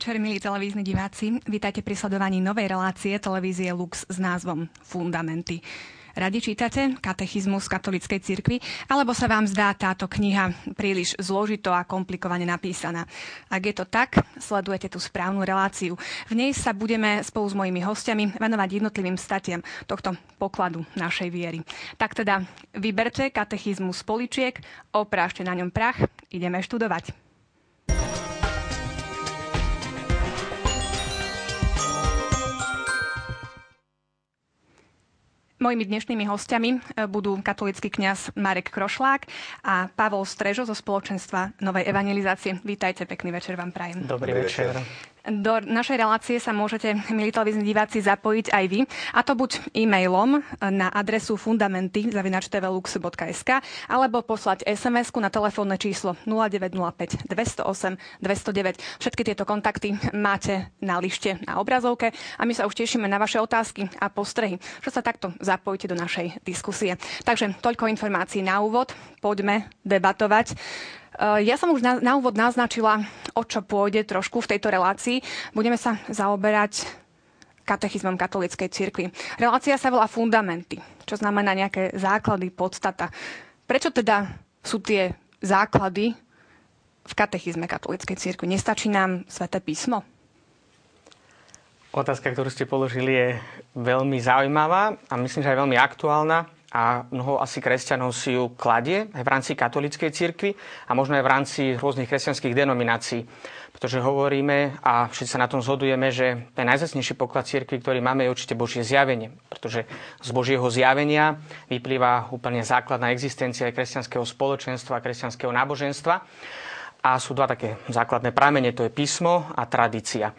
Večer, milí televízni diváci. Vítajte pri sledovaní novej relácie televízie Lux s názvom Fundamenty. Radi čítate katechizmus katolíckej cirkvi, alebo sa vám zdá táto kniha príliš zložito a komplikovane napísaná? Ak je to tak, sledujete tú správnu reláciu. V nej sa budeme spolu s mojimi hostiami venovať jednotlivým statiam tohto pokladu našej viery. Tak teda vyberte katechizmus poličiek, oprášte na ňom prach, ideme študovať. Mojimi dnešnými hostiami e, budú katolický kňaz Marek Krošlák a Pavol Strežo zo spoločenstva Novej evangelizácie. Vítajte, pekný večer vám prajem. Dobrý večer. Do našej relácie sa môžete, milí televízni diváci, zapojiť aj vy. A to buď e-mailom na adresu fundamenty.tvlux.sk alebo poslať sms na telefónne číslo 0905 208 209. Všetky tieto kontakty máte na lište na obrazovke a my sa už tešíme na vaše otázky a postrehy, že sa takto zapojíte do našej diskusie. Takže toľko informácií na úvod. Poďme debatovať. Eh, ja som už na, na úvod naznačila, o čo pôjde trošku v tejto relácii. Budeme sa zaoberať katechizmom katolíckej cirkvi. Relácia sa volá Fundamenty, čo znamená nejaké základy, podstata. Prečo teda sú tie základy v katechizme katolíckej cirkvi? Nestačí nám sväté písmo? Otázka, ktorú ste položili, je veľmi zaujímavá a myslím, že aj veľmi aktuálna a mnoho asi kresťanov si ju kladie aj v rámci katolíckej cirkvi a možno aj v rámci rôznych kresťanských denominácií. Pretože hovoríme a všetci sa na tom zhodujeme, že ten najzacnejší poklad cirkvi, ktorý máme, je určite Božie zjavenie. Pretože z Božieho zjavenia vyplýva úplne základná existencia aj kresťanského spoločenstva kresťanského náboženstva. A sú dva také základné pramene, to je písmo a tradícia.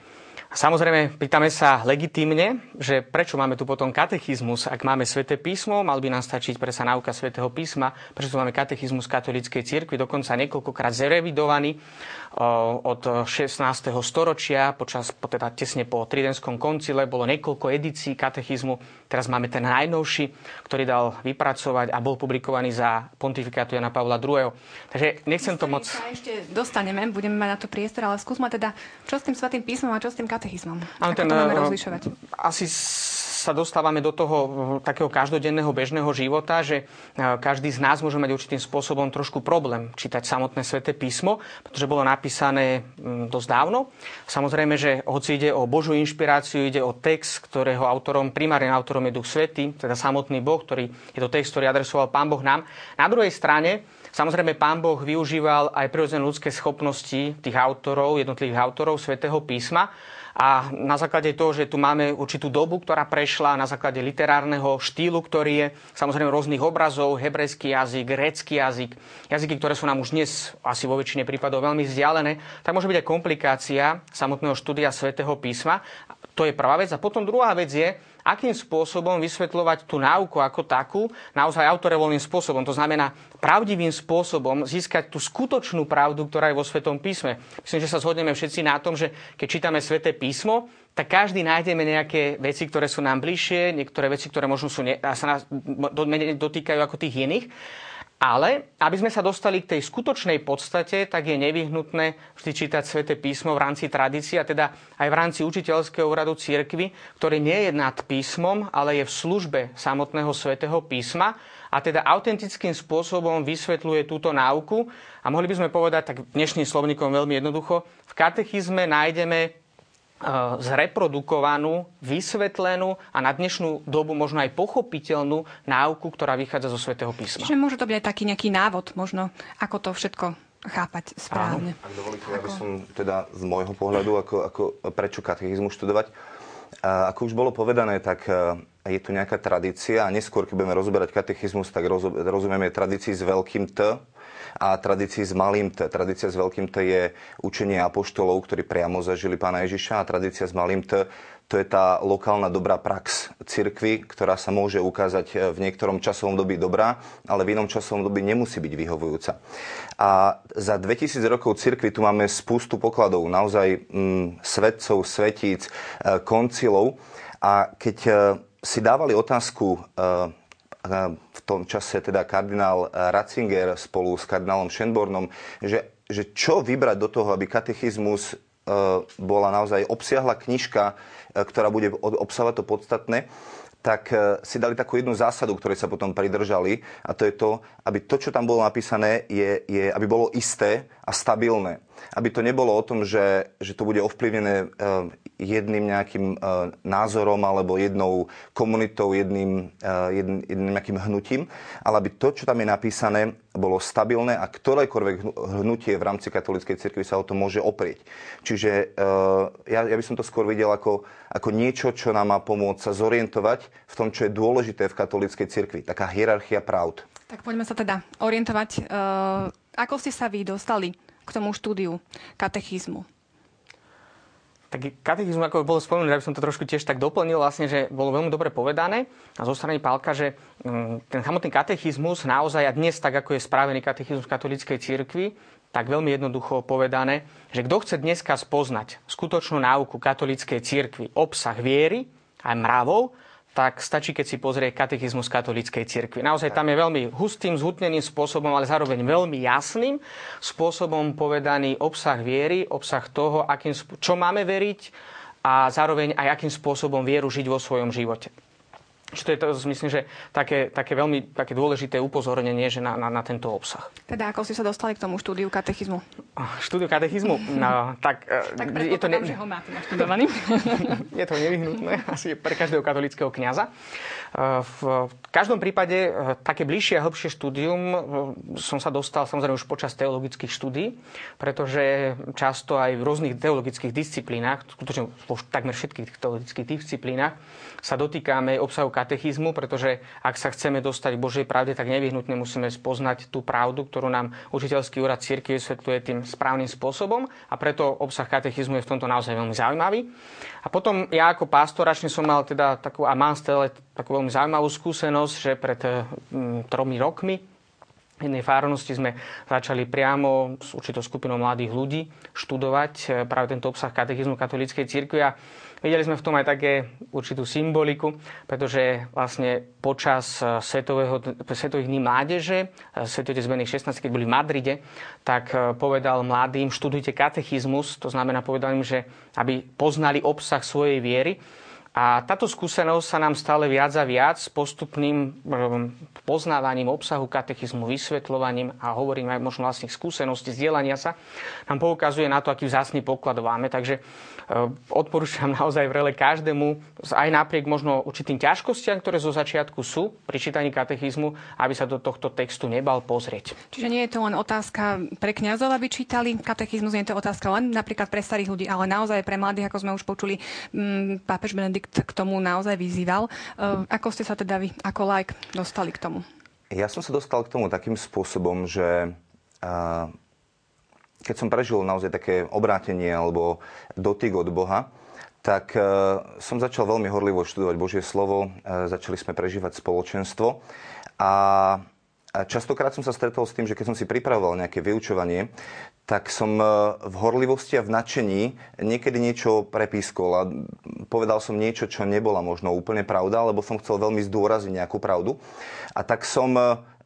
Samozrejme, pýtame sa legitímne, že prečo máme tu potom katechizmus, ak máme sväté písmo, mal by nám stačiť sa náuka svätého písma, prečo tu máme katechizmus katolíckej cirkvi, dokonca niekoľkokrát zrevidovaný od 16. storočia, počas, teda tesne po Tridenskom koncile, bolo niekoľko edícií katechizmu. Teraz máme ten najnovší, ktorý dal vypracovať a bol publikovaný za pontifikátu Jana Pavla II. Takže nechcem to moc... Sa ešte dostaneme, budeme mať na to priestor, ale skúsme teda, čo s tým svetým písmom a čo s tým katechizmom. Ako ten, to máme rozlišovať? Asi sa dostávame do toho takého každodenného bežného života, že každý z nás môže mať určitým spôsobom trošku problém čítať samotné sväté písmo, pretože bolo napísané dosť dávno. Samozrejme, že hoci ide o Božú inšpiráciu, ide o text, ktorého autorom, primárnym autorom je Duch Svetý, teda samotný Boh, ktorý je to text, ktorý adresoval Pán Boh nám. Na druhej strane, Samozrejme, pán Boh využíval aj prirodzené ľudské schopnosti tých autorov, jednotlivých autorov svätého písma a na základe toho, že tu máme určitú dobu, ktorá prešla, na základe literárneho štýlu, ktorý je samozrejme rôznych obrazov, hebrejský jazyk, grécky jazyk, jazyky, ktoré sú nám už dnes asi vo väčšine prípadov veľmi vzdialené, tak môže byť aj komplikácia samotného štúdia svätého písma. To je prvá vec. A potom druhá vec je, akým spôsobom vysvetľovať tú náuku ako takú, naozaj autorevolným spôsobom. To znamená pravdivým spôsobom získať tú skutočnú pravdu, ktorá je vo Svetom písme. Myslím, že sa zhodneme všetci na tom, že keď čítame Sveté písmo, tak každý nájdeme nejaké veci, ktoré sú nám bližšie, niektoré veci, ktoré možno sú, sa nás dotýkajú ako tých iných. Ale aby sme sa dostali k tej skutočnej podstate, tak je nevyhnutné vždy čítať sväté písmo v rámci tradície, a teda aj v rámci učiteľského úradu církvy, ktorý nie je nad písmom, ale je v službe samotného svätého písma a teda autentickým spôsobom vysvetľuje túto náuku. A mohli by sme povedať tak dnešným slovníkom veľmi jednoducho, v katechizme nájdeme zreprodukovanú, vysvetlenú a na dnešnú dobu možno aj pochopiteľnú náuku, ktorá vychádza zo svätého písma. Čiže môže to byť aj taký nejaký návod, možno, ako to všetko chápať správne. Áno. Ak dovolíte, ako... ja by som teda z môjho pohľadu, ako, ako prečo katechizmu študovať, a ako už bolo povedané, tak e, je tu nejaká tradícia a neskôr, keď budeme rozoberať katechizmus, tak rozumieme tradícii s veľkým T, a tradícii s malým T. Tradícia s veľkým T je učenie apoštolov, ktorí priamo zažili pána Ježiša a tradícia s malým T to je tá lokálna dobrá prax cirkvy, ktorá sa môže ukázať v niektorom časovom dobi dobrá, ale v inom časovom dobi nemusí byť vyhovujúca. A za 2000 rokov cirkvy tu máme spustu pokladov, naozaj mm, svetcov, svetíc, e, koncilov. A keď e, si dávali otázku e, v tom čase teda kardinál Ratzinger spolu s kardinálom Schönbornom, že, že čo vybrať do toho, aby katechizmus bola naozaj obsiahla knižka, ktorá bude obsahovať to podstatné, tak si dali takú jednu zásadu, ktorej sa potom pridržali a to je to, aby to, čo tam bolo napísané, je, je aby bolo isté a stabilné aby to nebolo o tom, že, že to bude ovplyvnené eh, jedným nejakým eh, názorom alebo jednou komunitou, jedným, jedným, jedným nejakým hnutím, ale aby to, čo tam je napísané, bolo stabilné a ktorékoľvek hnutie v rámci katolíckej cirkvi sa o to môže oprieť. Čiže ja, ja by som to skôr videl ako, ako niečo, čo nám má pomôcť sa zorientovať v tom, čo je dôležité v katolíckej cirkvi. Taká hierarchia pravd. Tak poďme sa teda orientovať. Ako ste sa vy dostali k tomu štúdiu katechizmu? Tak katechizmu, ako bolo spomenuté, aby som to trošku tiež tak doplnil, vlastne, že bolo veľmi dobre povedané a zo strany Pálka, že mm, ten samotný katechizmus naozaj a dnes, tak ako je správený katechizmus katolíckej cirkvi, tak veľmi jednoducho povedané, že kto chce dneska spoznať skutočnú náuku katolíckej cirkvi, obsah viery a mravov, tak stačí, keď si pozrie katechizmus katolíckej cirkvi. Naozaj tam je veľmi hustým, zhutneným spôsobom, ale zároveň veľmi jasným spôsobom povedaný obsah viery, obsah toho, akým, čo máme veriť a zároveň aj akým spôsobom vieru žiť vo svojom živote. Čiže to je to, myslím, že také, také veľmi také dôležité upozornenie že na, na, na tento obsah. Teda ako ste sa dostali k tomu štúdiu katechizmu? Štúdiu katechizmu? No, tak, e, tak je to ne... že ho máte naštudovaný. je to nevyhnutné asi pre každého katolického kniaza. E, v každom prípade e, také bližšie a hĺbšie štúdium som sa dostal samozrejme už počas teologických štúdí, pretože často aj v rôznych teologických disciplínach, skutočne vo takmer všetkých teologických disciplínach, sa dotýkame obsahu katechizmu, pretože ak sa chceme dostať k Božej pravde, tak nevyhnutne musíme spoznať tú pravdu, ktorú nám učiteľský úrad cirkvi vysvetľuje tým správnym spôsobom a preto obsah katechizmu je v tomto naozaj veľmi zaujímavý. A potom ja ako pastoračne som mal teda takú, a mám stále takú veľmi zaujímavú skúsenosť, že pred mm, tromi rokmi jednej fárnosti sme začali priamo s určitou skupinou mladých ľudí študovať eh, práve tento obsah katechizmu katolíckej cirkvi Videli sme v tom aj také určitú symboliku, pretože vlastne počas eh, svetového, svetových dní mládeže, eh, Svetotec Bených 16, keď boli v Madride, tak eh, povedal mladým, študujte katechizmus, to znamená povedal im, že aby poznali obsah svojej viery. A táto skúsenosť sa nám stále viac a viac s postupným poznávaním obsahu katechizmu, vysvetľovaním a hovorím aj možno vlastných skúseností, zdieľania sa, nám poukazuje na to, aký vzácný poklad máme. Takže Ehm, odporúčam naozaj vrele každému, aj napriek možno určitým ťažkostiam, ktoré zo začiatku sú pri čítaní katechizmu, aby sa do tohto textu nebal pozrieť. Čiže nie je to len otázka pre kňazov, aby čítali katechizmus, nie je to otázka len napríklad pre starých ľudí, ale naozaj pre mladých, ako sme už počuli, mm, pápež Benedikt k tomu naozaj vyzýval. Ehm, ako ste sa teda vy ako like dostali k tomu? Ja som sa dostal k tomu takým spôsobom, že keď som prežil naozaj také obrátenie alebo dotyk od Boha, tak e, som začal veľmi horlivo študovať Božie slovo, začali sme prežívať spoločenstvo a častokrát som sa stretol s tým, že keď som si pripravoval nejaké vyučovanie, tak som e, v horlivosti a v nadšení niekedy niečo prepískol a povedal som niečo, čo nebola možno úplne pravda, lebo som chcel veľmi zdôraziť nejakú pravdu. A tak som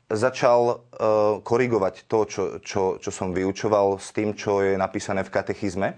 začal uh, korigovať to, čo, čo, čo som vyučoval s tým, čo je napísané v katechizme.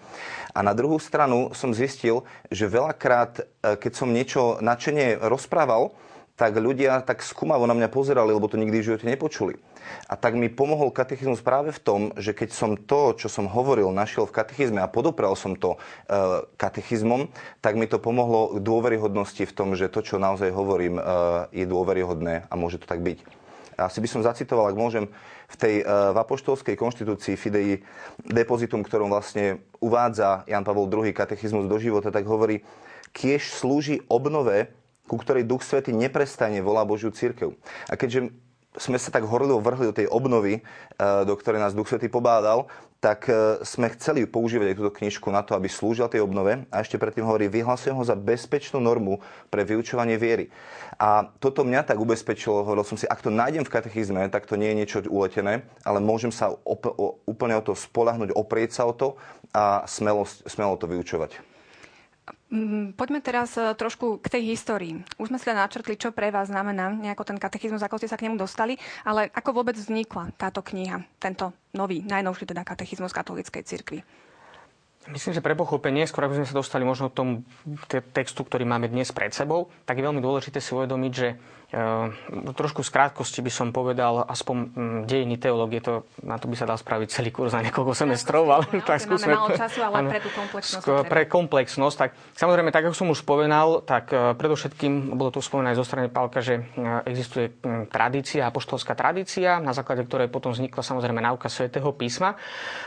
A na druhú stranu som zistil, že veľakrát, keď som niečo načenie rozprával, tak ľudia tak skúmavo na mňa pozerali, lebo to nikdy v živote nepočuli. A tak mi pomohol katechizmus práve v tom, že keď som to, čo som hovoril, našiel v katechizme a podoprel som to uh, katechizmom, tak mi to pomohlo k dôveryhodnosti v tom, že to, čo naozaj hovorím, uh, je dôveryhodné a môže to tak byť asi by som zacitoval, ak môžem, v tej e, v apoštolskej konštitúcii Fidei depozitum, ktorom vlastne uvádza Jan Pavol II katechizmus do života, tak hovorí, kiež slúži obnove, ku ktorej Duch Svety neprestajne volá Božiu církev. A keďže sme sa tak horlivo vrhli do tej obnovy, e, do ktorej nás Duch Svety pobádal, tak e, sme chceli používať aj túto knižku na to, aby slúžila tej obnove. A ešte predtým hovorí, vyhlasujem ho za bezpečnú normu pre vyučovanie viery. A toto mňa tak ubezpečilo, hovoril som si, ak to nájdem v katechizme, tak to nie je niečo uletené, ale môžem sa op- úplne o to spolahnuť, oprieť sa o to a smelo, smelo to vyučovať. Mm, poďme teraz e, trošku k tej histórii. Už sme si načrtli, čo pre vás znamená nejako ten katechizmus, ako ste sa k nemu dostali, ale ako vôbec vznikla táto kniha, tento nový, najnovší teda katechizmus katolíckej cirkvi? Myslím, že pre pochopenie, skôr aby sme sa dostali možno k tomu textu, ktorý máme dnes pred sebou, tak je veľmi dôležité si uvedomiť, že trošku z krátkosti by som povedal aspoň mm, dejiny teológie, to, na to by sa dal spraviť celý kurz na niekoľko semestrov, ale no, tak skúsme... Máme málo času, ale pre tú komplexnosť. Pre komplexnosť, tak samozrejme, tak ako som už spomenal, tak e, predovšetkým, bolo tu spomenané zo strany Pálka, že e, existuje tradícia, apoštolská tradícia, na základe ktorej potom vznikla samozrejme náuka svätého písma.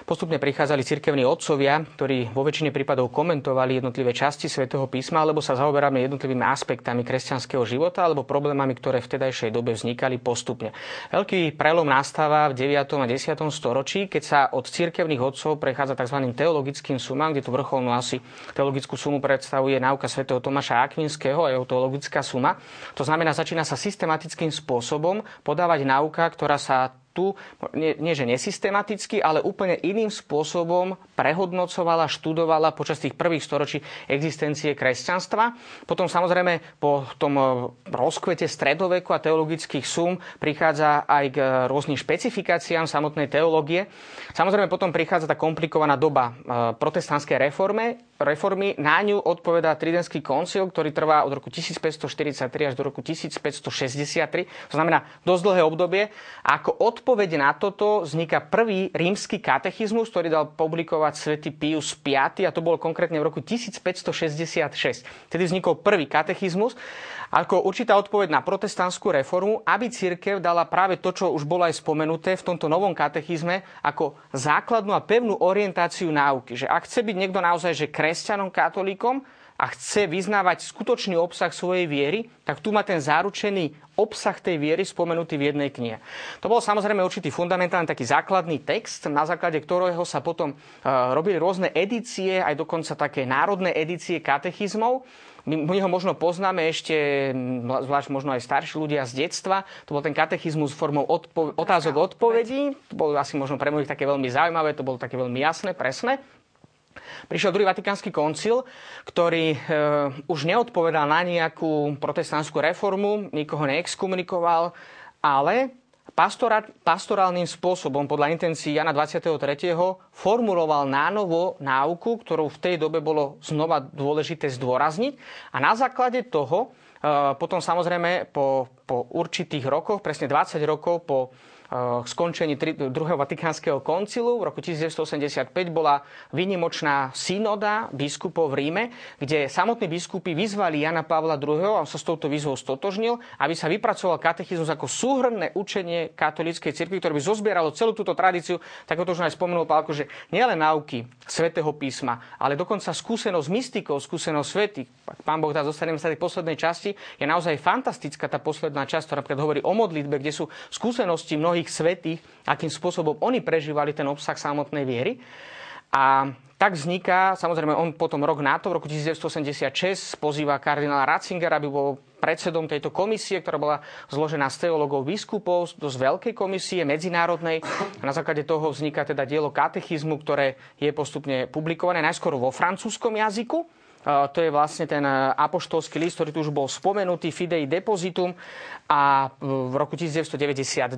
Postupne prichádzali cirkevní otcovia, ktorí vo väčšine prípadov komentovali jednotlivé časti svätého písma, alebo sa zaoberáme jednotlivými aspektami kresťanského života alebo problémami problémami, ktoré v tedajšej dobe vznikali postupne. Veľký prelom nastáva v 9. a 10. storočí, keď sa od cirkevných odcov prechádza tzv. teologickým sumám, kde tu vrcholnú asi teologickú sumu predstavuje náuka svätého Tomáša Akvinského a jeho teologická suma. To znamená, začína sa systematickým spôsobom podávať náuka, ktorá sa tu nie, nie že nesystematicky, ale úplne iným spôsobom prehodnocovala, študovala počas tých prvých storočí existencie kresťanstva. Potom samozrejme po tom eh, rozkvete stredoveku a teologických sum prichádza aj k rôznym špecifikáciám samotnej teológie. Samozrejme potom prichádza tá komplikovaná doba eh, protestantskej reforme, reformy. Na ňu odpovedá Tridentský koncil, ktorý trvá od roku 1543 až do roku 1563. To znamená dosť dlhé obdobie. A ako odpoveď na toto vzniká prvý rímsky katechizmus, ktorý dal publikovať svätý Pius V. A to bolo konkrétne v roku 1566. Tedy vznikol prvý katechizmus ako určitá odpoveď na protestantskú reformu, aby církev dala práve to, čo už bolo aj spomenuté v tomto novom katechizme, ako základnú a pevnú orientáciu náuky. Že ak chce byť niekto naozaj že kresťanom, katolíkom a chce vyznávať skutočný obsah svojej viery, tak tu má ten záručený obsah tej viery spomenutý v jednej knihe. To bol samozrejme určitý fundamentálny taký základný text, na základe ktorého sa potom uh, robili rôzne edície, aj dokonca také národné edície katechizmov, my, my ho možno poznáme ešte, zvlášť možno aj starší ľudia z detstva. To bol ten katechizmus formou odpo- otázok odpovedí. To bolo asi možno pre mnohých také veľmi zaujímavé, to bolo také veľmi jasné, presné. Prišiel druhý vatikánsky koncil, ktorý e, už neodpovedal na nejakú protestantskú reformu, nikoho neexkomunikoval, ale pastorálnym spôsobom podľa intencií Jana 23. formuloval nánovo náuku, ktorú v tej dobe bolo znova dôležité zdôrazniť. A na základe toho e, potom samozrejme po, po určitých rokoch, presne 20 rokov po skončení druhého Vatikánskeho koncilu v roku 1985 bola výnimočná synoda biskupov v Ríme, kde samotní biskupy vyzvali Jana Pavla II, a on sa s touto výzvou stotožnil, aby sa vypracoval katechizmus ako súhrnné učenie katolíckej cirkvi, ktoré by zozbieralo celú túto tradíciu, tak to už aj spomenul Pálko, že nielen náuky svätého písma, ale dokonca skúsenosť mystikov, skúsenosť svety. Pán Boh dá, zostaneme sa tej poslednej časti, je naozaj fantastická tá posledná časť, ktorá napríklad hovorí o modlitbe, kde sú skúsenosti mnohých mnohých svetých, akým spôsobom oni prežívali ten obsah samotnej viery. A tak vzniká, samozrejme on potom rok na to, v roku 1986, pozýva kardinála Ratzingera, aby bol predsedom tejto komisie, ktorá bola zložená z teológov biskupov, dosť veľkej komisie, medzinárodnej. A na základe toho vzniká teda dielo katechizmu, ktoré je postupne publikované najskôr vo francúzskom jazyku, to je vlastne ten e, apoštolský list, ktorý tu už bol spomenutý, Fidei Depositum a v roku 1992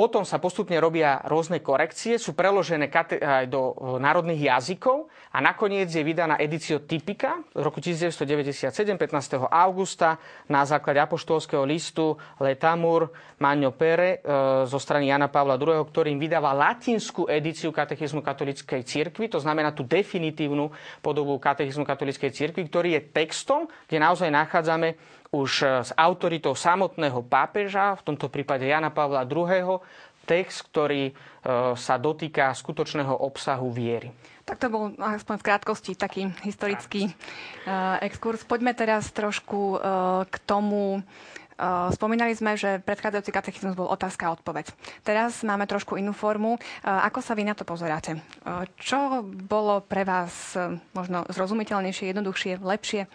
potom sa postupne robia rôzne korekcie, sú preložené aj do e, národných jazykov a nakoniec je vydaná edício typika z roku 1997, 15. augusta na základe apoštolského listu Letamur Magno Pere e, zo strany Jana Pavla II, ktorým vydáva latinskú edíciu katechizmu katolíckej cirkvi, to znamená tú definitívnu podobu katechizmu katolíckej cirkvi, ktorý je textom, kde naozaj nachádzame už e, s autoritou samotného pápeža, v tomto prípade Jana Pavla II., text, ktorý e, sa dotýka skutočného obsahu viery. Tak to bol aspoň v krátkosti taký historický uh, exkurs. Poďme teraz trošku k tomu, spomínali sme, že predchádzajúci katechizmus bol otázka a odpoveď. Teraz máme trošku inú formu. Ako sa vy na to pozeráte? Čo bolo pre vás možno zrozumiteľnejšie, jednoduchšie, lepšie?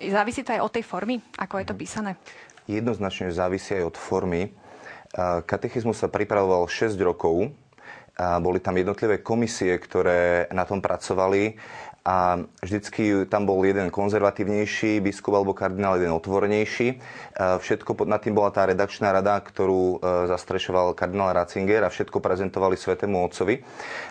Závisí to aj od tej formy, ako je to písané? Jednoznačne závisí aj od formy. Katechizmus sa pripravoval 6 rokov. Boli tam jednotlivé komisie, ktoré na tom pracovali a vždycky tam bol jeden konzervatívnejší biskup alebo kardinál, jeden otvorenejší. E, všetko nad tým bola tá redakčná rada, ktorú e, zastrešoval kardinál Ratzinger a všetko prezentovali Svetému Otcovi.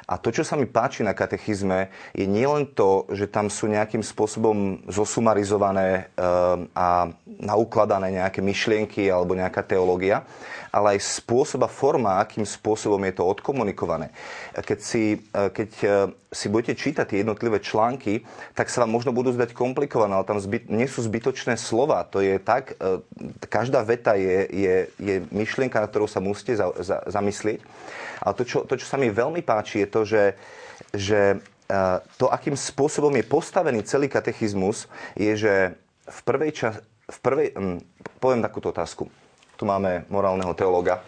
A to, čo sa mi páči na katechizme, je nielen to, že tam sú nejakým spôsobom zosumarizované e, a naukladané nejaké myšlienky alebo nejaká teológia, ale aj spôsob a forma, akým spôsobom je to odkomunikované. Keď si, keď si budete čítať tie jednotlivé články, tak sa vám možno budú zdať komplikované, ale tam zbyt, nie sú zbytočné slova. To je tak, e, každá veta je, je, je myšlienka, na ktorú sa musíte za, za, zamyslieť. Ale to čo, to, čo sa mi veľmi páči, je to, že, že e, to, akým spôsobom je postavený celý katechizmus, je, že v prvej čas, v prvej, hm, poviem takúto otázku. Tu máme morálneho teologa.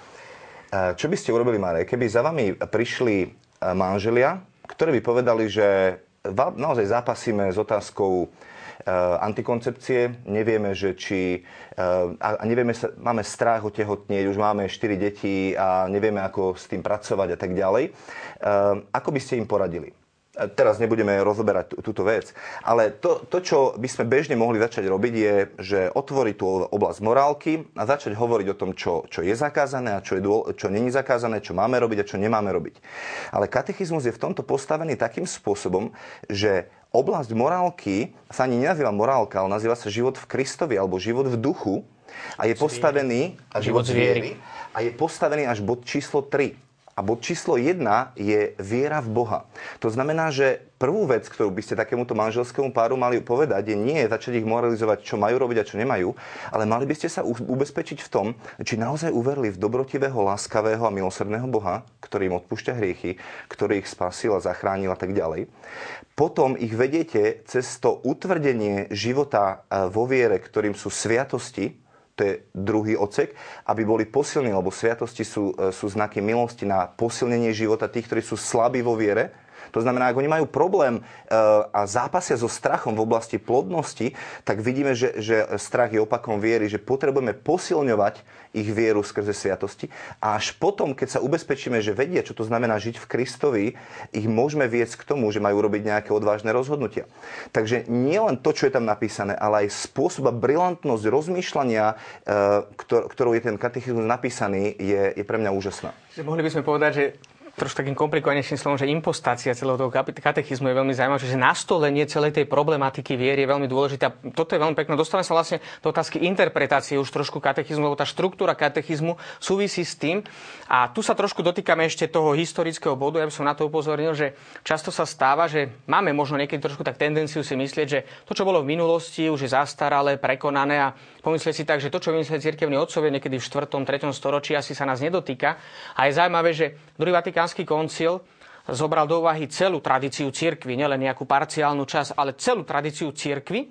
E, čo by ste urobili, Marek, keby za vami prišli manželia, ktorí by povedali, že naozaj zápasíme s otázkou eh, antikoncepcie, nevieme, že či, a nevieme, máme strach otehotnieť, už máme 4 deti a nevieme, ako s tým pracovať a tak ďalej. Ako by ste im poradili? Teraz nebudeme rozoberať túto vec, ale to, to, čo by sme bežne mohli začať robiť, je, že otvoriť tú oblasť morálky a začať hovoriť o tom, čo, čo je zakázané a čo, je, čo není zakázané, čo máme robiť a čo nemáme robiť. Ale katechizmus je v tomto postavený takým spôsobom, že oblasť morálky sa ani nenazýva morálka, ale nazýva sa život v Kristovi alebo život v duchu a je postavený a život viery. a je postavený až bod číslo 3 a bod číslo jedna je viera v Boha. To znamená, že prvú vec, ktorú by ste takémuto manželskému páru mali povedať, je nie začať ich moralizovať, čo majú robiť a čo nemajú, ale mali by ste sa ubezpečiť v tom, či naozaj uverili v dobrotivého, láskavého a milosrdného Boha, ktorý im odpúšťa hriechy, ktorý ich spasil a zachránil a tak ďalej. Potom ich vediete cez to utvrdenie života e, vo viere, ktorým sú sviatosti, to je druhý odsek, aby boli posilní, lebo sviatosti sú, e, sú znaky milosti na posilnenie života tých, ktorí sú slabí vo viere to znamená, ak oni majú problém e, a zápasia so strachom v oblasti plodnosti, tak vidíme, že, že strach je opakom viery, že potrebujeme posilňovať ich vieru skrze sviatosti a až potom, keď sa ubezpečíme, že vedia, čo to znamená žiť v Kristovi, ich môžeme viesť k tomu, že majú robiť nejaké odvážne rozhodnutia. Takže nie len to, čo je tam napísané, ale aj spôsob a brilantnosť rozmýšľania, e, ktorou je ten katechizmus napísaný, je, je pre mňa úžasná. Mohli by sme povedať, že trošku takým komplikovanejším slovom, že impostácia celého toho katechizmu je veľmi zaujímavá, že nastolenie celej tej problematiky viery je veľmi dôležitá. Toto je veľmi pekné. Dostávame sa vlastne do otázky interpretácie už trošku katechizmu, lebo tá štruktúra katechizmu súvisí s tým. A tu sa trošku dotýkame ešte toho historického bodu. Ja by som na to upozornil, že často sa stáva, že máme možno niekedy trošku tak tendenciu si myslieť, že to, čo bolo v minulosti, už je zastaralé, prekonané a pomyslieť si tak, že to, čo vymysleli cirkevní otcovia niekedy v 4. 3. storočí, asi sa nás nedotýka. A je zaujímavé, že druhý Vatikánsky koncil zobral do úvahy celú tradíciu cirkvy, nielen nejakú parciálnu časť, ale celú tradíciu cirkvy.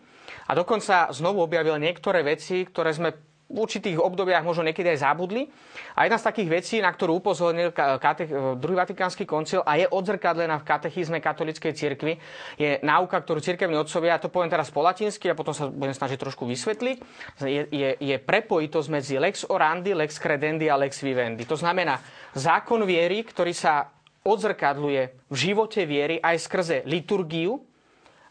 A dokonca znovu objavil niektoré veci, ktoré sme v určitých obdobiach možno niekedy aj zabudli. A jedna z takých vecí, na ktorú upozornil kate- druhý Vatikánsky koncil a je odzrkadlená v katechizme katolíckej cirkvi, je náuka, ktorú cirkevní otcovia, ja to poviem teraz po latinsky a potom sa budem snažiť trošku vysvetliť, je, je, je prepojitosť medzi lex orandi, lex credendi a lex vivendi. To znamená zákon viery, ktorý sa odzrkadluje v živote viery aj skrze liturgiu,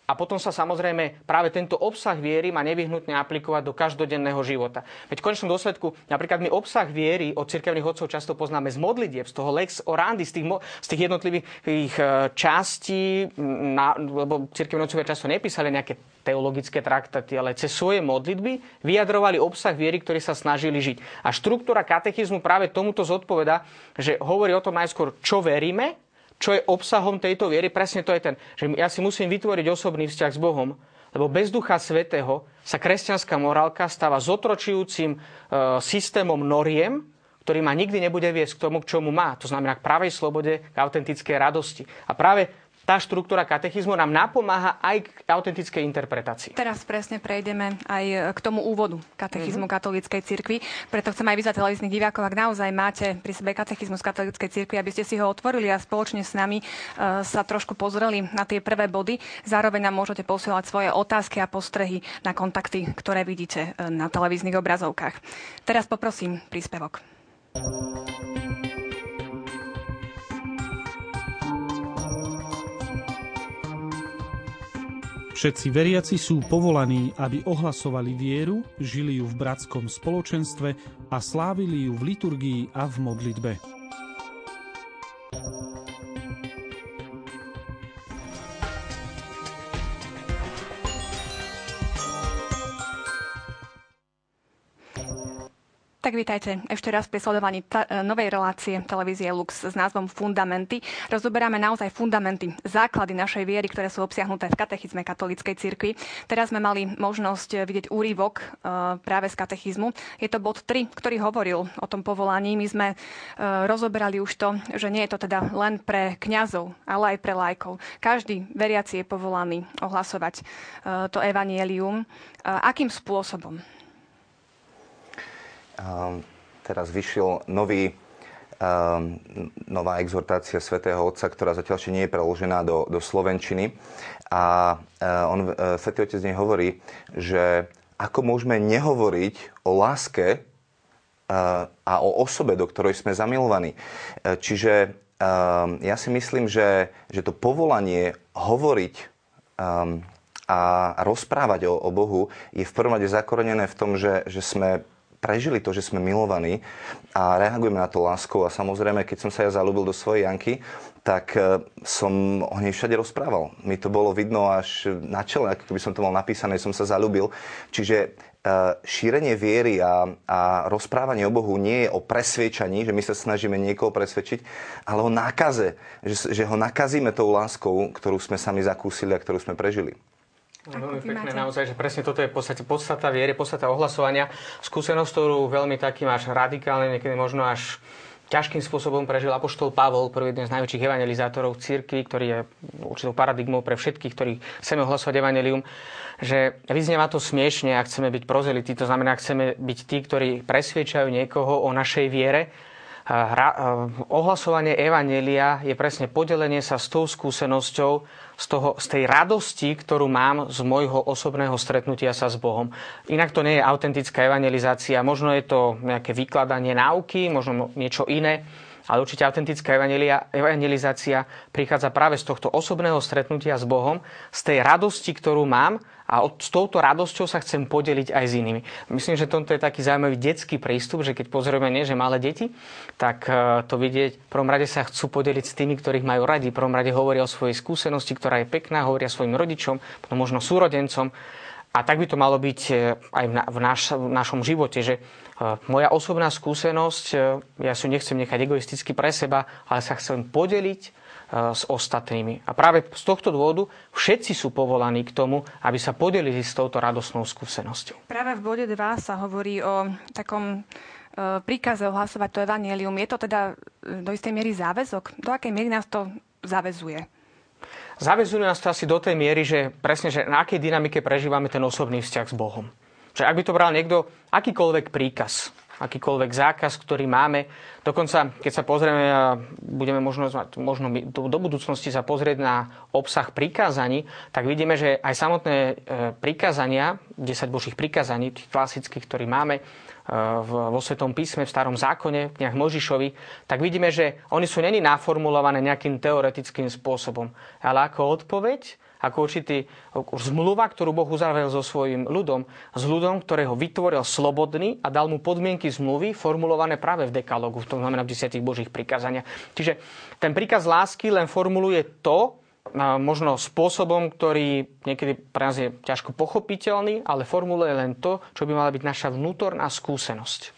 a potom sa samozrejme práve tento obsah viery má nevyhnutne aplikovať do každodenného života. Veď v konečnom dôsledku napríklad my obsah viery od cirkevných odcov často poznáme z modlitieb, z toho lex orandi, z tých, z tých jednotlivých e, častí, na, lebo cirkevní odcovia často nepísali nejaké teologické traktaty, ale cez svoje modlitby vyjadrovali obsah viery, ktorý sa snažili žiť. A štruktúra katechizmu práve tomuto zodpoveda, že hovorí o tom najskôr, čo veríme, čo je obsahom tejto viery, presne to je ten, že ja si musím vytvoriť osobný vzťah s Bohom, lebo bez Ducha Svetého sa kresťanská morálka stáva zotročujúcim e, systémom noriem, ktorý ma nikdy nebude viesť k tomu, k čomu má. To znamená k pravej slobode, k autentickej radosti. A práve tá štruktúra katechizmu nám napomáha aj k autentickej interpretácii. Teraz presne prejdeme aj k tomu úvodu katechizmu mm-hmm. katolíckej cirkvi. Preto chcem aj vyzvať televíznych divákov, ak naozaj máte pri sebe katechizmus katolíckej cirkvi, aby ste si ho otvorili a spoločne s nami uh, sa trošku pozreli na tie prvé body. Zároveň nám môžete posielať svoje otázky a postrehy na kontakty, ktoré vidíte uh, na televíznych obrazovkách. Teraz poprosím príspevok. Všetci veriaci sú povolaní, aby ohlasovali vieru, žili ju v bratskom spoločenstve a slávili ju v liturgii a v modlitbe. Tak vítajte ešte raz pri sledovaní ta- e, novej relácie televízie Lux s názvom Fundamenty. Rozoberáme naozaj fundamenty, základy našej viery, ktoré sú obsiahnuté v katechizme katolíckej cirkvi. Teraz sme mali možnosť vidieť úryvok e, práve z katechizmu. Je to bod 3, ktorý hovoril o tom povolaní. My sme e, rozoberali už to, že nie je to teda len pre kňazov, ale aj pre lajkov. Každý veriaci je povolaný ohlasovať to evanielium. Akým spôsobom? Teraz vyšiel nový, nová exhortácia svätého Otca, ktorá zatiaľ ešte nie je preložená do, do Slovenčiny. A on, e, Svetý Otec nej hovorí, že ako môžeme nehovoriť o láske e, a o osobe, do ktorej sme zamilovaní. E, čiže ja si myslím, že, že to povolanie hovoriť a rozprávať o, o Bohu je v prvom rade zakorenené v tom, že, že sme prežili to, že sme milovaní a reagujeme na to láskou. A samozrejme, keď som sa ja zalúbil do svojej Janky, tak e, som o nej všade rozprával. Mi to bolo vidno až na čele, ako keby som to mal napísané, som sa zalúbil. Čiže e, šírenie viery a, a rozprávanie o Bohu nie je o presviečaní, že my sa snažíme niekoho presvedčiť, ale o nákaze, že, že ho nakazíme tou láskou, ktorú sme sami zakúsili a ktorú sme prežili. No, veľmi pekné máte? naozaj, že presne toto je v podstate podstata viery, podstata ohlasovania. Skúsenosť, ktorú veľmi takým až radikálne, niekedy možno až ťažkým spôsobom prežil apoštol Pavol, prvý jeden z najväčších evangelizátorov cirkvi, ktorý je určitou paradigmou pre všetkých, ktorí chceme ohlasovať evanelium, že vyznieva to smiešne, ak chceme byť prozelití, to znamená, ak chceme byť tí, ktorí presviečajú niekoho o našej viere, hra, ohlasovanie evanelia je presne podelenie sa s tou skúsenosťou, z, toho, z tej radosti, ktorú mám z môjho osobného stretnutia sa s Bohom. Inak to nie je autentická evangelizácia. Možno je to nejaké vykladanie náuky, možno niečo iné, ale určite autentická evangelizácia prichádza práve z tohto osobného stretnutia s Bohom, z tej radosti, ktorú mám a s touto radosťou sa chcem podeliť aj s inými. Myslím, že toto je taký zaujímavý detský prístup, že keď pozrieme nie, že malé deti, tak e, to vidieť, v prvom rade sa chcú podeliť s tými, ktorých majú radi, v prvom rade hovoria o svojej skúsenosti, ktorá je pekná, hovoria svojim rodičom, potom možno súrodencom. A tak by to malo byť e, aj v, naš, v našom živote, že e, moja osobná skúsenosť, ja si nechcem nechať egoisticky pre seba, ale sa chcem podeliť s ostatnými. A práve z tohto dôvodu všetci sú povolaní k tomu, aby sa podelili s touto radosnou skúsenosťou. Práve v bode 2 sa hovorí o takom príkaze ohlasovať to evanielium. Je to teda do istej miery záväzok? Do akej miery nás to zavezuje? Zavezuje nás to asi do tej miery, že presne, že na akej dynamike prežívame ten osobný vzťah s Bohom. Že ak by to bral niekto, akýkoľvek príkaz, akýkoľvek zákaz, ktorý máme. Dokonca, keď sa pozrieme budeme možno, možno do, budúcnosti sa pozrieť na obsah prikázaní, tak vidíme, že aj samotné e, prikázania, 10 božích prikázaní, tých klasických, ktorý máme vo Svetom písme, v Starom zákone, v kniah Možišovi, tak vidíme, že oni sú není naformulované nejakým teoretickým spôsobom, ale ako odpoveď ako určitý zmluva, ktorú Boh uzavrel so svojím ľudom, s ľudom, ktorého vytvoril slobodný a dal mu podmienky zmluvy formulované práve v dekalogu, to znamená v desiatich božích prikázaniach. Čiže ten príkaz lásky len formuluje to, možno spôsobom, ktorý niekedy pre nás je ťažko pochopiteľný, ale formuluje len to, čo by mala byť naša vnútorná skúsenosť.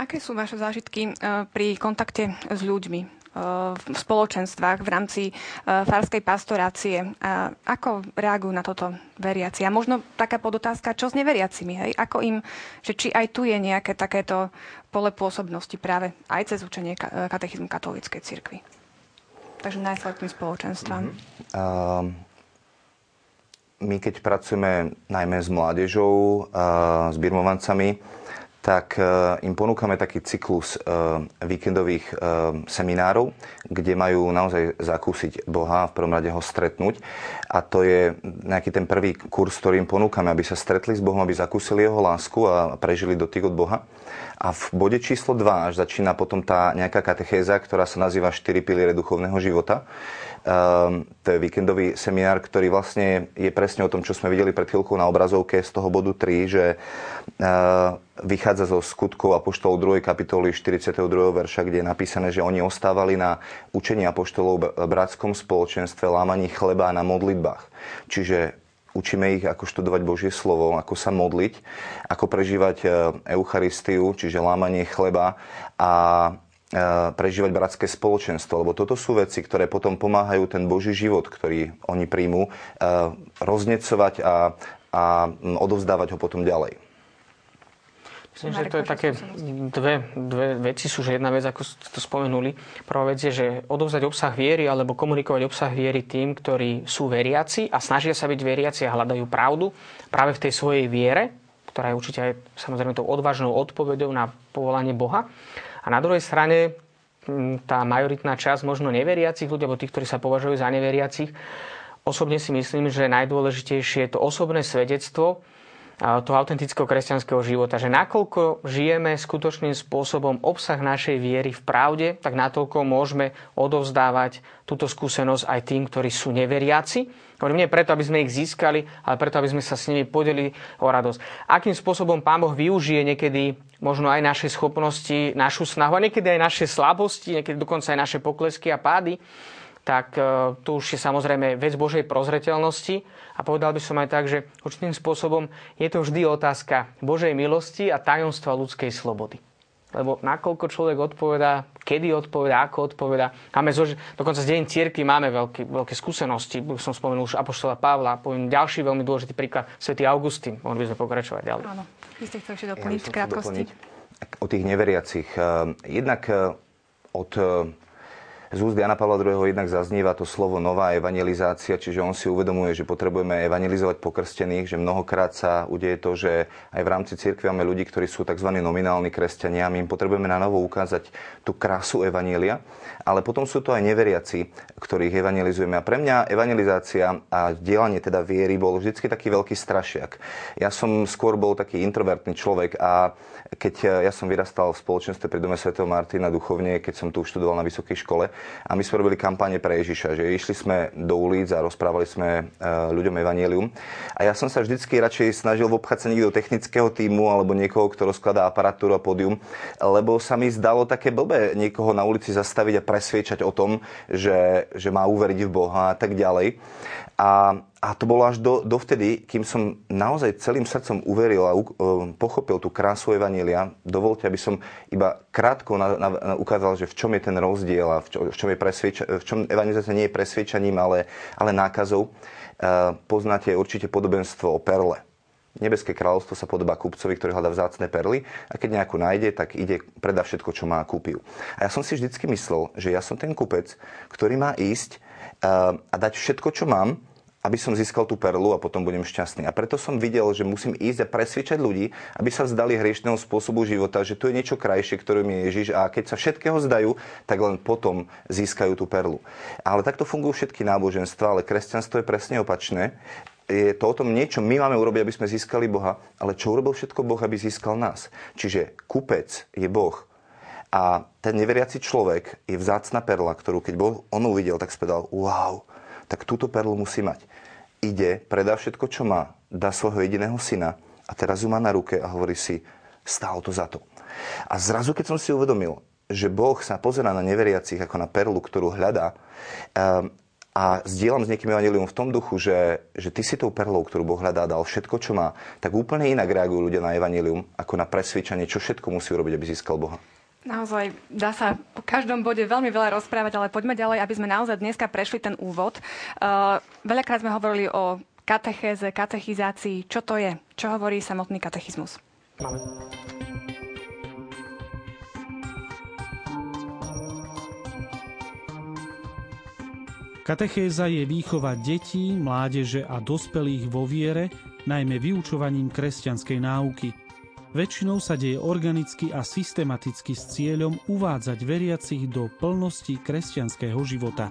Aké sú vaše zážitky e, pri kontakte s ľuďmi? v spoločenstvách v rámci e, farskej pastorácie. Ako reagujú na toto veriaci? A možno taká podotázka, čo s neveriacimi? Hej? Ako im, že či aj tu je nejaké takéto pole pôsobnosti práve aj cez učenie e, katechizmu katolíckej cirkvi? Takže najskôr tým spoločenstvám. Mm-hmm. Uh, my keď pracujeme najmä s mládežou, uh, s birmovancami, tak im ponúkame taký cyklus víkendových seminárov, kde majú naozaj zakúsiť Boha, v prvom rade ho stretnúť. A to je nejaký ten prvý kurz, ktorý im ponúkame, aby sa stretli s Bohom, aby zakúsili jeho lásku a prežili dotyk od Boha. A v bode číslo 2 až začína potom tá nejaká katechéza, ktorá sa nazýva 4 piliere duchovného života. Um, to je víkendový seminár, ktorý vlastne je presne o tom, čo sme videli pred chvíľkou na obrazovke z toho bodu 3, že uh, vychádza zo skutkov Apoštolov 2. kapitoly 42. verša, kde je napísané, že oni ostávali na učení Apoštolov v bratskom spoločenstve, lámaní chleba a na modlitbách. Čiže Učíme ich, ako študovať Božie slovo, ako sa modliť, ako prežívať e, Eucharistiu, čiže lámanie chleba a prežívať bratské spoločenstvo, lebo toto sú veci, ktoré potom pomáhajú ten Boží život, ktorý oni príjmú, roznecovať a, a odovzdávať ho potom ďalej. Myslím, že to je také dve, dve veci sú, že jedna vec, ako ste to spomenuli. Prvá vec je, že odovzdať obsah viery alebo komunikovať obsah viery tým, ktorí sú veriaci a snažia sa byť veriaci a hľadajú pravdu práve v tej svojej viere, ktorá je určite aj samozrejme tou odvážnou odpovedou na povolanie Boha. A na druhej strane tá majoritná časť možno neveriacich ľudí, alebo tých, ktorí sa považujú za neveriacich, osobne si myslím, že najdôležitejšie je to osobné svedectvo, toho autentického kresťanského života, že nakoľko žijeme skutočným spôsobom obsah našej viery v pravde, tak natoľko môžeme odovzdávať túto skúsenosť aj tým, ktorí sú neveriaci. Hovorím nie preto, aby sme ich získali, ale preto, aby sme sa s nimi podelili o radosť. Akým spôsobom Pán Boh využije niekedy možno aj naše schopnosti, našu snahu a niekedy aj naše slabosti, niekedy dokonca aj naše poklesky a pády, tak e, tu už je samozrejme vec Božej prozreteľnosti a povedal by som aj tak, že určitým spôsobom je to vždy otázka Božej milosti a tajomstva ľudskej slobody. Lebo nakoľko človek odpovedá, kedy odpovedá, ako odpovedá. Máme zo, dokonca z deň círky máme veľké, veľké skúsenosti. Som spomenul už Apoštola Pavla, poviem ďalší veľmi dôležitý príklad, svätý Augustín. Mohli by sme pokračovať ďalej. Áno, vy ste chceli ešte doplniť ja krátkosti. O tých neveriacich. Eh, jednak eh, od eh, z úst Jana Pavla II. jednak zaznieva to slovo nová evangelizácia, čiže on si uvedomuje, že potrebujeme evangelizovať pokrstených, že mnohokrát sa udeje to, že aj v rámci cirkvi máme ľudí, ktorí sú tzv. nominálni kresťania, my im potrebujeme na novo ukázať tú krásu evanielia, ale potom sú to aj neveriaci, ktorých evangelizujeme. A pre mňa evangelizácia a dielanie teda viery bol vždy taký veľký strašiak. Ja som skôr bol taký introvertný človek a keď ja som vyrastal v spoločenstve pri Dome Sv. Martina duchovne, keď som tu študoval na vysokej škole, a my sme robili kampane pre Ježiša, že išli sme do ulic a rozprávali sme e, ľuďom evanílium. A ja som sa vždycky radšej snažil obchať sa niekto do technického týmu alebo niekoho, kto rozkladá aparatúru a pódium, lebo sa mi zdalo také blbé niekoho na ulici zastaviť a presviečať o tom, že, že má uveriť v Boha a tak ďalej. A, a to bolo až do, dovtedy, kým som naozaj celým srdcom uveril a uh, pochopil tú krásu Evanília. Dovolte, aby som iba krátko na, na, na, ukázal, že v čom je ten rozdiel a v, čo, v čom, čom evangelizácia nie je presviečaním, ale, ale nákazou. Uh, poznáte určite podobenstvo o perle. Nebeské kráľovstvo sa podobá kupcovi, ktorý hľadá vzácne perly a keď nejakú nájde, tak ide, predá všetko, čo má a kúpi A ja som si vždycky myslel, že ja som ten kupec, ktorý má ísť uh, a dať všetko, čo mám, aby som získal tú perlu a potom budem šťastný. A preto som videl, že musím ísť a presviečať ľudí, aby sa vzdali hriešného spôsobu života, že tu je niečo krajšie, ktorým je Ježiš a keď sa všetkého zdajú, tak len potom získajú tú perlu. Ale takto fungujú všetky náboženstva, ale kresťanstvo je presne opačné. Je to o tom niečo, my máme urobiť, aby sme získali Boha, ale čo urobil všetko Boh, aby získal nás? Čiže kupec je Boh, a ten neveriaci človek je vzácna perla, ktorú keď Boh on uvidel, tak spedal, wow, tak túto perlu musí mať ide, predá všetko, čo má, dá svojho jediného syna a teraz ju má na ruke a hovorí si, stálo to za to. A zrazu, keď som si uvedomil, že Boh sa pozera na neveriacich ako na perlu, ktorú hľadá, um, a zdieľam s niekým evanilium v tom duchu, že, že ty si tou perlou, ktorú Boh hľadá, dal všetko, čo má, tak úplne inak reagujú ľudia na evanilium, ako na presvedčanie, čo všetko musí urobiť, aby získal Boha. Naozaj dá sa po každom bode veľmi veľa rozprávať, ale poďme ďalej, aby sme naozaj dneska prešli ten úvod. Uh, veľakrát sme hovorili o katechéze, katechizácii. Čo to je? Čo hovorí samotný katechizmus? Katechéza je výchova detí, mládeže a dospelých vo viere, najmä vyučovaním kresťanskej náuky – Väčšinou sa deje organicky a systematicky s cieľom uvádzať veriacich do plnosti kresťanského života.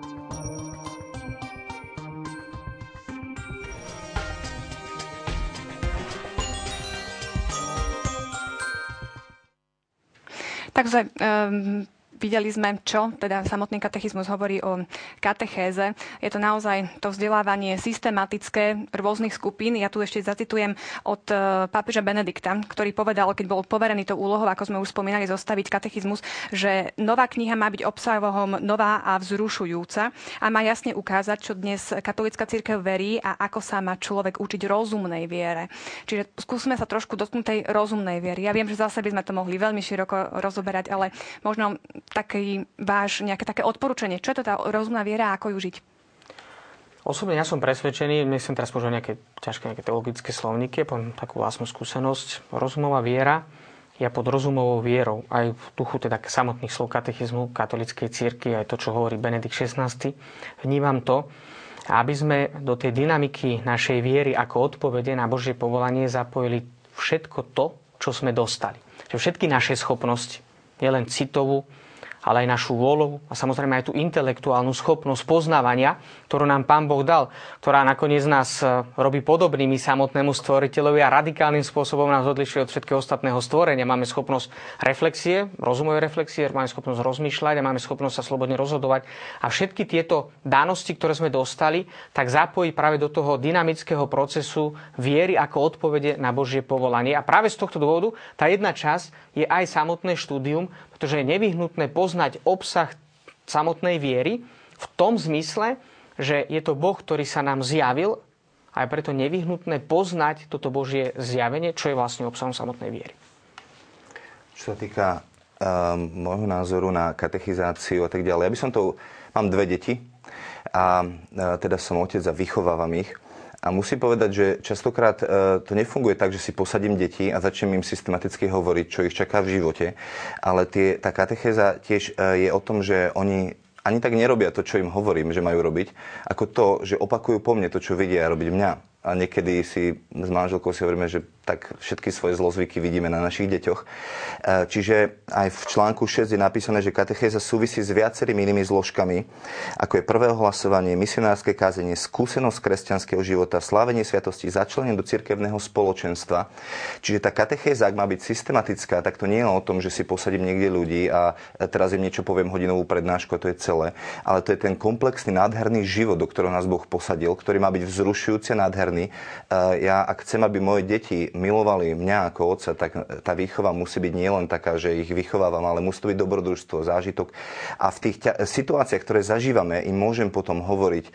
Takže um, Videli sme, čo teda samotný katechizmus hovorí o katechéze. Je to naozaj to vzdelávanie systematické rôznych skupín. Ja tu ešte zacitujem od e, pápeža Benedikta, ktorý povedal, keď bol poverený tou úlohou, ako sme už spomínali, zostaviť katechizmus, že nová kniha má byť obsahovom nová a vzrušujúca a má jasne ukázať, čo dnes katolická církev verí a ako sa má človek učiť rozumnej viere. Čiže skúsme sa trošku dotknúť tej rozumnej viery. Ja viem, že zase by sme to mohli veľmi široko rozoberať, ale možno taký váš, nejaké také odporúčanie? Čo je to tá rozumná viera a ako ju žiť? Osobne ja som presvedčený, myslím teraz používať nejaké ťažké nejaké teologické slovníky, poviem takú vlastnú skúsenosť. Rozumová viera je pod rozumovou vierou. Aj v duchu teda samotných slov katechizmu katolíckej cirkvi, aj to, čo hovorí Benedikt XVI. Vnímam to, aby sme do tej dynamiky našej viery ako odpovede na Božie povolanie zapojili všetko to, čo sme dostali. Všetky naše schopnosti, nielen citovú, ale aj našu vôľu a samozrejme aj tú intelektuálnu schopnosť poznávania, ktorú nám Pán Boh dal, ktorá nakoniec nás e, robí podobnými samotnému stvoriteľovi a radikálnym spôsobom nás odlišuje od všetkého ostatného stvorenia. Máme schopnosť reflexie, rozumovej reflexie, máme schopnosť rozmýšľať a máme schopnosť sa slobodne rozhodovať. A všetky tieto danosti, ktoré sme dostali, tak zapojí práve do toho dynamického procesu viery ako odpovede na Božie povolanie. A práve z tohto dôvodu tá jedna časť je aj samotné štúdium, pretože je nevyhnutné poznať obsah samotnej viery v tom zmysle, že je to Boh, ktorý sa nám zjavil a je preto nevyhnutné poznať toto Božie zjavenie, čo je vlastne obsahom samotnej viery. Čo sa týka um, môjho názoru na katechizáciu a tak ďalej, ja by som to... Mám dve deti a, a teda som otec a vychovávam ich. A musím povedať, že častokrát e, to nefunguje tak, že si posadím deti a začnem im systematicky hovoriť, čo ich čaká v živote, ale tie, tá katechéza tiež e, je o tom, že oni ani tak nerobia to, čo im hovorím, že majú robiť, ako to, že opakujú po mne to, čo vidia robiť mňa. A niekedy si s manželkou si hovoríme, že tak všetky svoje zlozvyky vidíme na našich deťoch. E, čiže aj v článku 6 je napísané, že katechéza súvisí s viacerými inými zložkami, ako je prvé hlasovanie, misionárske kázenie, skúsenosť kresťanského života, slávenie sviatosti, začlenie do cirkevného spoločenstva. Čiže tá katechéza, ak má byť systematická, tak to nie je o tom, že si posadím niekde ľudí a teraz im niečo poviem hodinovú prednášku a to je celé. Ale to je ten komplexný, nádherný život, do ktorého nás Boh posadil, ktorý má byť vzrušujúci a nádherný. E, ja, ak chcem, aby moje deti milovali mňa ako otca, tak tá výchova musí byť nielen taká, že ich vychovávam, ale musí to byť dobrodružstvo, zážitok. A v tých ťa- situáciách, ktoré zažívame, im môžem potom hovoriť e,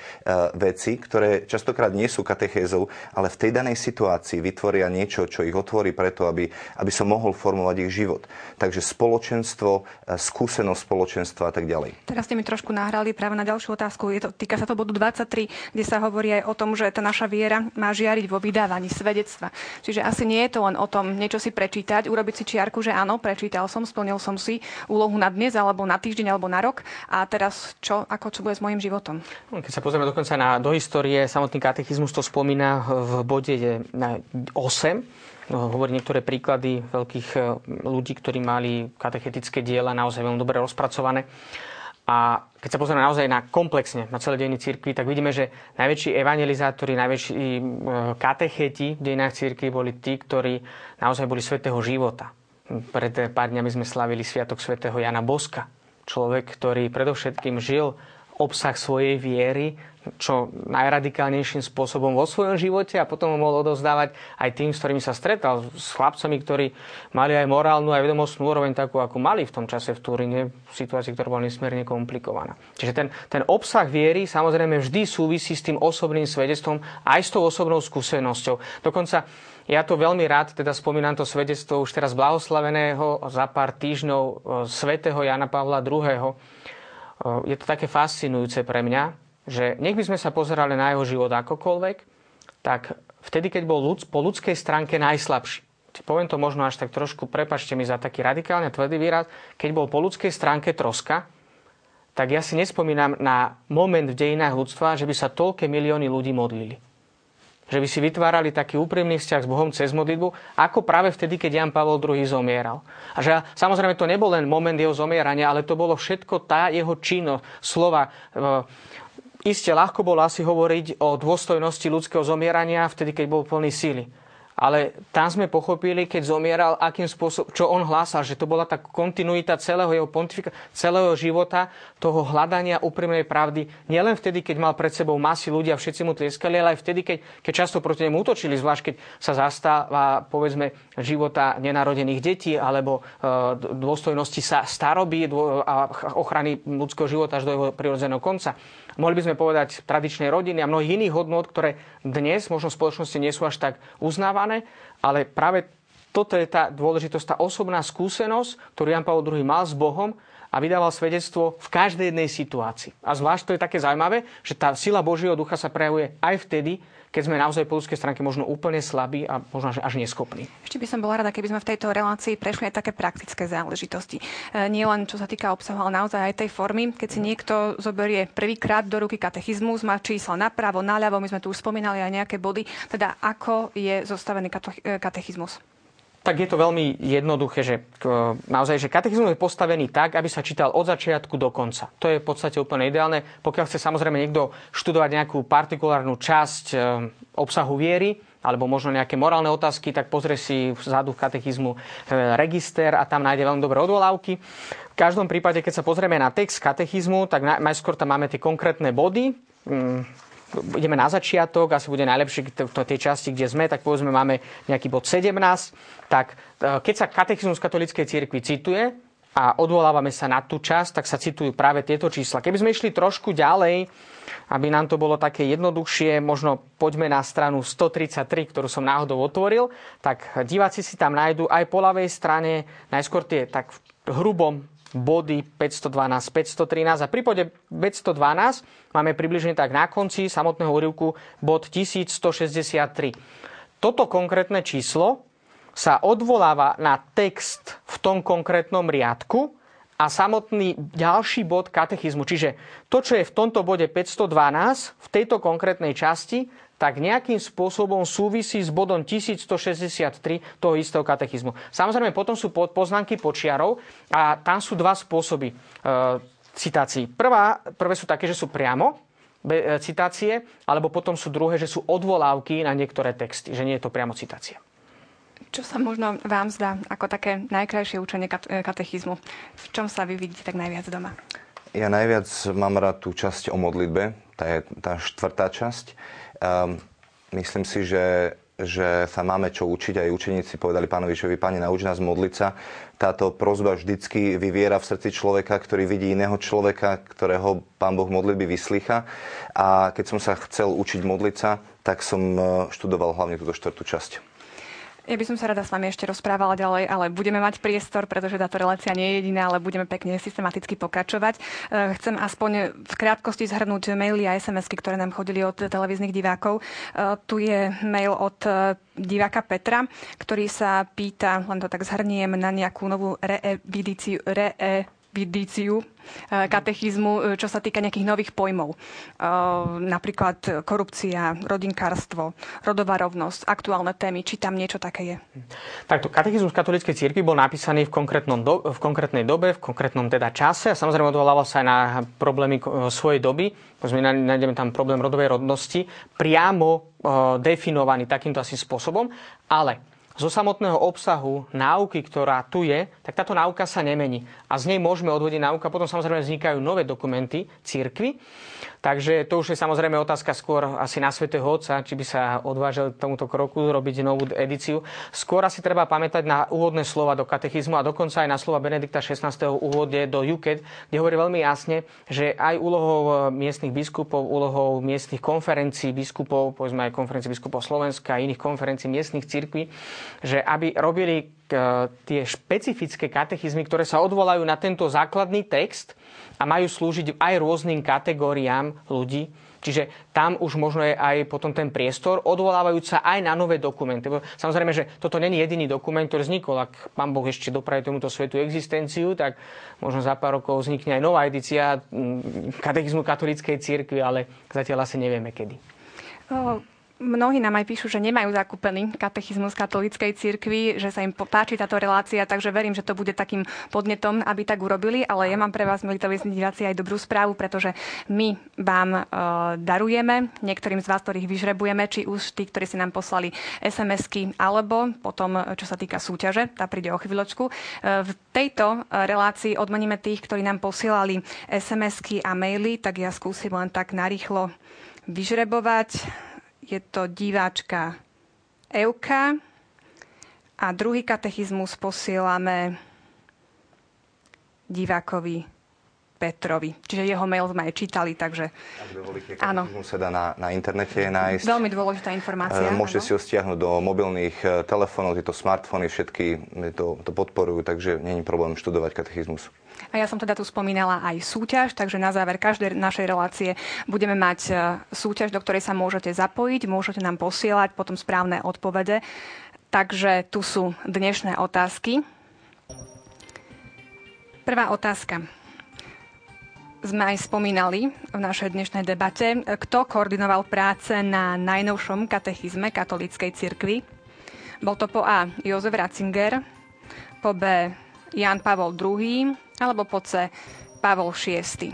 veci, ktoré častokrát nie sú katechézou, ale v tej danej situácii vytvoria niečo, čo ich otvorí preto, aby, aby som mohol formovať ich život. Takže spoločenstvo, e, skúsenosť spoločenstva a tak ďalej. Teraz ste mi trošku nahrali práve na ďalšiu otázku. Je to, týka sa to bodu 23, kde sa hovorí aj o tom, že tá naša viera má žiariť vo vydávaní svedectva. Čiže asi nie je to len o tom niečo si prečítať, urobiť si čiarku, že áno, prečítal som, splnil som si úlohu na dnes, alebo na týždeň, alebo na rok a teraz čo, ako čo bude s mojim životom. No, keď sa pozrieme dokonca na, do histórie, samotný katechizmus to spomína v bode 8, no, hovorí niektoré príklady veľkých eh, ľudí, ktorí mali katechetické diela naozaj veľmi dobre rozpracované. A keď sa pozrieme naozaj na komplexne, na celé dejiny cirkvi, tak vidíme, že najväčší evangelizátori, najväčší e, katecheti v dejinách cirkvi boli tí, ktorí naozaj boli svetého života. Pred pár dňami sme slavili Sviatok svätého Jana Boska. Človek, ktorý predovšetkým žil obsah svojej viery čo najradikálnejším spôsobom vo svojom živote a potom ho mohol odozdávať aj tým, s ktorými sa stretal, s chlapcami, ktorí mali aj morálnu aj vedomostnú úroveň takú, ako mali v tom čase v Turíne, v situácii, ktorá bola nesmierne komplikovaná. Čiže ten, ten obsah viery samozrejme vždy súvisí s tým osobným svedectvom aj s tou osobnou skúsenosťou. Dokonca ja to veľmi rád, teda spomínam to svedectvo už teraz blahoslaveného za pár týždňov e, svätého Jana Pavla II. Je to také fascinujúce pre mňa, že nech by sme sa pozerali na jeho život akokoľvek, tak vtedy, keď bol ľud, po ľudskej stránke najslabší. Poviem to možno až tak trošku, prepačte mi za taký radikálne tvrdý výraz, keď bol po ľudskej stránke troska, tak ja si nespomínam na moment v dejinách ľudstva, že by sa toľké milióny ľudí modlili. Že by si vytvárali taký úprimný vzťah s Bohom cez modlitbu, ako práve vtedy, keď Jan Pavel II zomieral. A že samozrejme to nebol len moment jeho zomierania, ale to bolo všetko tá jeho činnosť, slova. E, iste ľahko bolo asi hovoriť o dôstojnosti ľudského zomierania vtedy, keď bol plný síly ale tam sme pochopili, keď zomieral, akým spôsobom, čo on hlásal, že to bola tá kontinuita celého jeho pontifika, celého života, toho hľadania úprimnej pravdy. Nielen vtedy, keď mal pred sebou masy ľudia, všetci mu tlieskali, ale aj vtedy, keď, keď často proti nemu útočili, zvlášť keď sa zastáva, povedzme, života nenarodených detí alebo e, dôstojnosti sa staroby a ochrany ľudského života až do jeho prirodzeného konca mohli by sme povedať, tradičnej rodiny a mnohých iných hodnot, ktoré dnes možno v spoločnosti nie sú až tak uznávané, ale práve toto je tá dôležitosť, tá osobná skúsenosť, ktorú Jan Pavel II mal s Bohom a vydával svedectvo v každej jednej situácii. A zvlášť to je také zaujímavé, že tá sila Božieho ducha sa prejavuje aj vtedy, keď sme naozaj po ľudskej stránke možno úplne slabí a možno až neschopní. Ešte by som bola rada, keby sme v tejto relácii prešli aj také praktické záležitosti. E, nie len čo sa týka obsahu, ale naozaj aj tej formy. Keď si niekto zoberie prvýkrát do ruky katechizmus, má čísla napravo, naľavo, my sme tu už spomínali aj nejaké body, teda ako je zostavený e, katechizmus tak je to veľmi jednoduché, že naozaj, že katechizmus je postavený tak, aby sa čítal od začiatku do konca. To je v podstate úplne ideálne. Pokiaľ chce samozrejme niekto študovať nejakú partikulárnu časť e, obsahu viery, alebo možno nejaké morálne otázky, tak pozrie si vzadu v katechizmu e, register a tam nájde veľmi dobré odvolávky. V každom prípade, keď sa pozrieme na text katechizmu, tak najskôr tam máme tie konkrétne body, mm, ideme na začiatok, asi bude najlepšie v tej časti, kde sme, tak povedzme máme nejaký bod 17, tak e, keď sa katechizmus katolíckej cirkvi cituje a odvolávame sa na tú časť, tak sa citujú práve tieto čísla. Keby sme išli trošku ďalej, aby nám to bolo také jednoduchšie, možno poďme na stranu 133, ktorú som náhodou otvoril, tak diváci si tam nájdú aj po ľavej strane najskôr tie tak v hrubom body 512, 513 a pri bode 512 máme približne tak na konci samotného úrivku bod 1163. Toto konkrétne číslo sa odvoláva na text v tom konkrétnom riadku a samotný ďalší bod katechizmu. Čiže to, čo je v tomto bode 512, v tejto konkrétnej časti, tak nejakým spôsobom súvisí s bodom 1163 toho istého katechizmu. Samozrejme, potom sú poznámky počiarov a tam sú dva spôsoby e, citácií. Prvá, prvé sú také, že sú priamo e, citácie, alebo potom sú druhé, že sú odvolávky na niektoré texty, že nie je to priamo citácia. Čo sa možno vám zdá ako také najkrajšie učenie e, katechizmu? V čom sa vy vidíte tak najviac doma? Ja najviac mám rád tú časť o modlitbe, tá je tá štvrtá časť Um, myslím si, že že sa máme čo učiť. Aj učeníci povedali pánovi Šovi, páni, nauč nás modliť sa. Táto prozba vždycky vyviera v srdci človeka, ktorý vidí iného človeka, ktorého pán Boh modlitby vyslýcha. A keď som sa chcel učiť modliť sa, tak som eh, študoval hlavne túto štvrtú časť. Ja by som sa rada s vami ešte rozprávala ďalej, ale budeme mať priestor, pretože táto relácia nie je jediná, ale budeme pekne systematicky pokračovať. Eh, chcem aspoň v krátkosti zhrnúť maily a SMS-ky, ktoré nám chodili od televíznych divákov. Eh, tu je mail od eh, diváka Petra, ktorý sa pýta, len to tak zhrniem, na nejakú novú reevidíciu, re vidíciu eh, katechizmu, eh, čo sa týka nejakých nových pojmov. Eh, napríklad korupcia, rodinkárstvo, rodová rovnosť, aktuálne témy, či tam niečo také je. Takto, katechizmus katolíckej cirkvi bol napísaný v, do, v konkrétnej dobe, v konkrétnom teda čase a samozrejme odvolával sa aj na problémy svojej doby. Pozme, nájdeme tam problém rodovej rodnosti, priamo definovaný takýmto asi spôsobom, ale zo samotného obsahu náuky, ktorá tu je, tak táto náuka sa nemení. A z nej môžeme odvodiť náuka. Potom samozrejme vznikajú nové dokumenty církvy. Takže to už je samozrejme otázka skôr asi na svätého Otca, či by sa odvážil tomuto kroku robiť novú edíciu. Skôr asi treba pamätať na úvodné slova do katechizmu a dokonca aj na slova Benedikta 16. úvode do Juket, kde hovorí veľmi jasne, že aj úlohou miestnych biskupov, úlohou miestnych konferencií biskupov, povedzme aj konferencií biskupov Slovenska a iných konferencií miestnych cirkví, že aby robili tie špecifické katechizmy, ktoré sa odvolajú na tento základný text a majú slúžiť aj rôznym kategóriám ľudí. Čiže tam už možno je aj potom ten priestor, odvolávajúc sa aj na nové dokumenty. Samozrejme, že toto není jediný dokument, ktorý vznikol. Ak pán Boh ešte dopraví tomuto svetu existenciu, tak možno za pár rokov vznikne aj nová edícia katechizmu katolíckej cirkvi, ale zatiaľ asi nevieme kedy. Mnohí nám aj píšu, že nemajú zakúpený katechizmus katolíckej cirkvi, že sa im páči táto relácia, takže verím, že to bude takým podnetom, aby tak urobili. Ale ja mám pre vás, milí televízni diváci, aj dobrú správu, pretože my vám e, darujeme niektorým z vás, ktorých vyžrebujeme, či už tí, ktorí si nám poslali SMS-ky, alebo potom, čo sa týka súťaže, tá príde o chvíľočku. E, v tejto relácii odmeníme tých, ktorí nám posielali SMS-ky a maily, tak ja skúsim len tak narýchlo vyžrebovať je to diváčka Euka a druhý katechizmus posielame divákovi Petrovi. Čiže jeho mail sme aj čítali, takže... Ak dovolíte, áno. sa dá na, na internete nájsť. Veľmi dôležitá informácia. Môžete áno. si ho stiahnuť do mobilných e, telefónov, tieto smartfóny, všetky to, to podporujú, takže není problém študovať katechizmus. A ja som teda tu spomínala aj súťaž, takže na záver každej našej relácie budeme mať súťaž, do ktorej sa môžete zapojiť, môžete nám posielať potom správne odpovede. Takže tu sú dnešné otázky. Prvá otázka. Sme aj spomínali v našej dnešnej debate, kto koordinoval práce na najnovšom katechizme katolíckej cirkvi. Bol to po A. Jozef Ratzinger, po B. Jan Pavol II, alebo po C Pavol VI.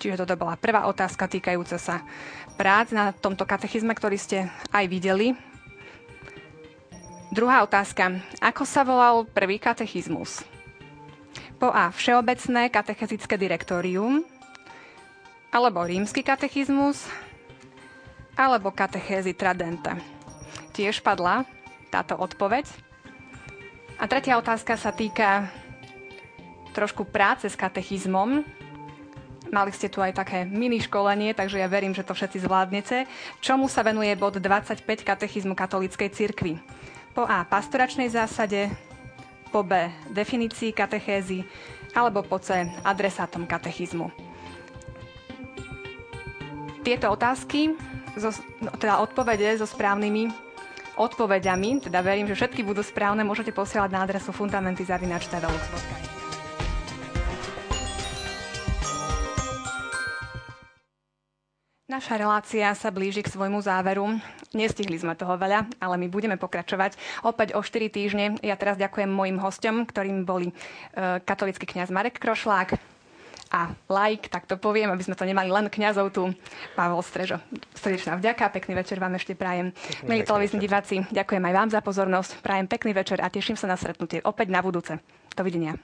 Čiže toto bola prvá otázka týkajúca sa prác na tomto katechizme, ktorý ste aj videli. Druhá otázka. Ako sa volal prvý katechizmus? Po A. Všeobecné katechetické direktórium, alebo rímsky katechizmus, alebo katechézy Tradenta. Tiež padla táto odpoveď. A tretia otázka sa týka trošku práce s katechizmom. Mali ste tu aj také mini školenie, takže ja verím, že to všetci zvládnete. Čomu sa venuje bod 25 katechizmu katolíckej cirkvi? Po A. Pastoračnej zásade, po B. Definícii katechézy, alebo po C. Adresátom katechizmu. Tieto otázky, no, teda odpovede so správnymi odpovediami, teda verím, že všetky budú správne, môžete posielať na adresu fundamentizavinač.tv. Naša relácia sa blíži k svojmu záveru. Nestihli sme toho veľa, ale my budeme pokračovať opäť o 4 týždne. Ja teraz ďakujem mojim hostom, ktorým boli e, katolický kňaz Marek Krošlák a laik, tak to poviem, aby sme to nemali len kňazov tu. Pavel Strežo, srdečná vďaka, pekný večer vám ešte prajem. Milí televízni diváci, ďakujem aj vám za pozornosť, prajem pekný večer a teším sa na stretnutie opäť na budúce. Dovidenia.